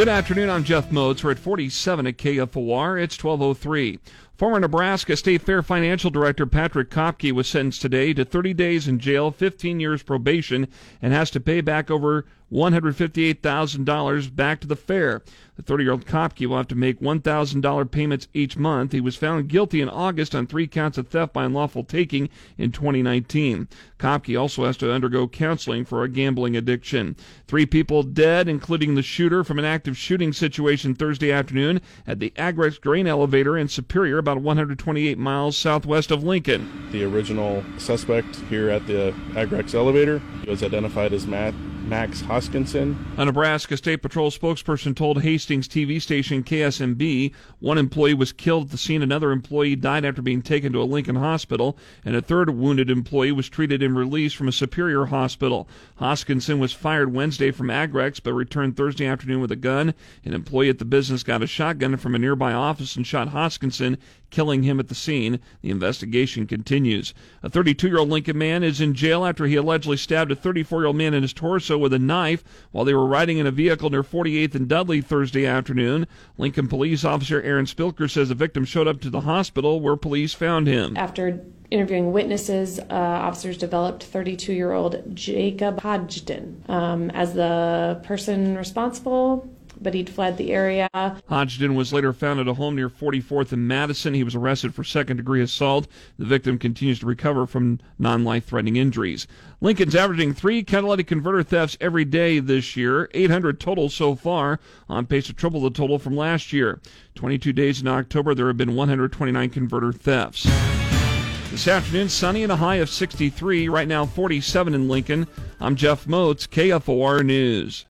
Good afternoon. I'm Jeff Motz. We're at 47 at KFOR. It's 1203. Former Nebraska State Fair Financial Director Patrick Kopke was sentenced today to 30 days in jail, 15 years probation, and has to pay back over $158,000 back to the fair. The 30 year old Kopke will have to make $1,000 payments each month. He was found guilty in August on three counts of theft by unlawful taking in 2019. Kopke also has to undergo counseling for a gambling addiction. Three people dead, including the shooter from an active shooting situation Thursday afternoon at the Agrex grain elevator in Superior, about 128 miles southwest of Lincoln. The original suspect here at the Agrex elevator was identified as Matt Max Hoskinson. A Nebraska State Patrol spokesperson told Hastings TV station KSNB one employee was killed at the scene, another employee died after being taken to a Lincoln hospital, and a third wounded employee was treated and released from a Superior hospital. Hoskinson was fired Wednesday from Agrex but returned Thursday afternoon with a gun. An employee at the business got a shotgun from a nearby office and shot Hoskinson, killing him at the scene. The investigation continues. A 32 year old Lincoln man is in jail after he allegedly stabbed a 34 year old man in his torso with a knife while they were riding in a vehicle near 48th and Dudley Thursday afternoon. Lincoln police officer Aaron Spilker says the victim showed up to the hospital where police found him. After interviewing witnesses, uh, officers developed 32 year old Jacob Hodgden um, as the person responsible but he'd fled the area. Hodgden was later found at a home near 44th and Madison. He was arrested for second degree assault. The victim continues to recover from non life threatening injuries. Lincoln's averaging three catalytic converter thefts every day this year, 800 total so far, on pace to triple the total from last year. 22 days in October, there have been 129 converter thefts. This afternoon, sunny and a high of 63. Right now, 47 in Lincoln. I'm Jeff Motz, KFOR News.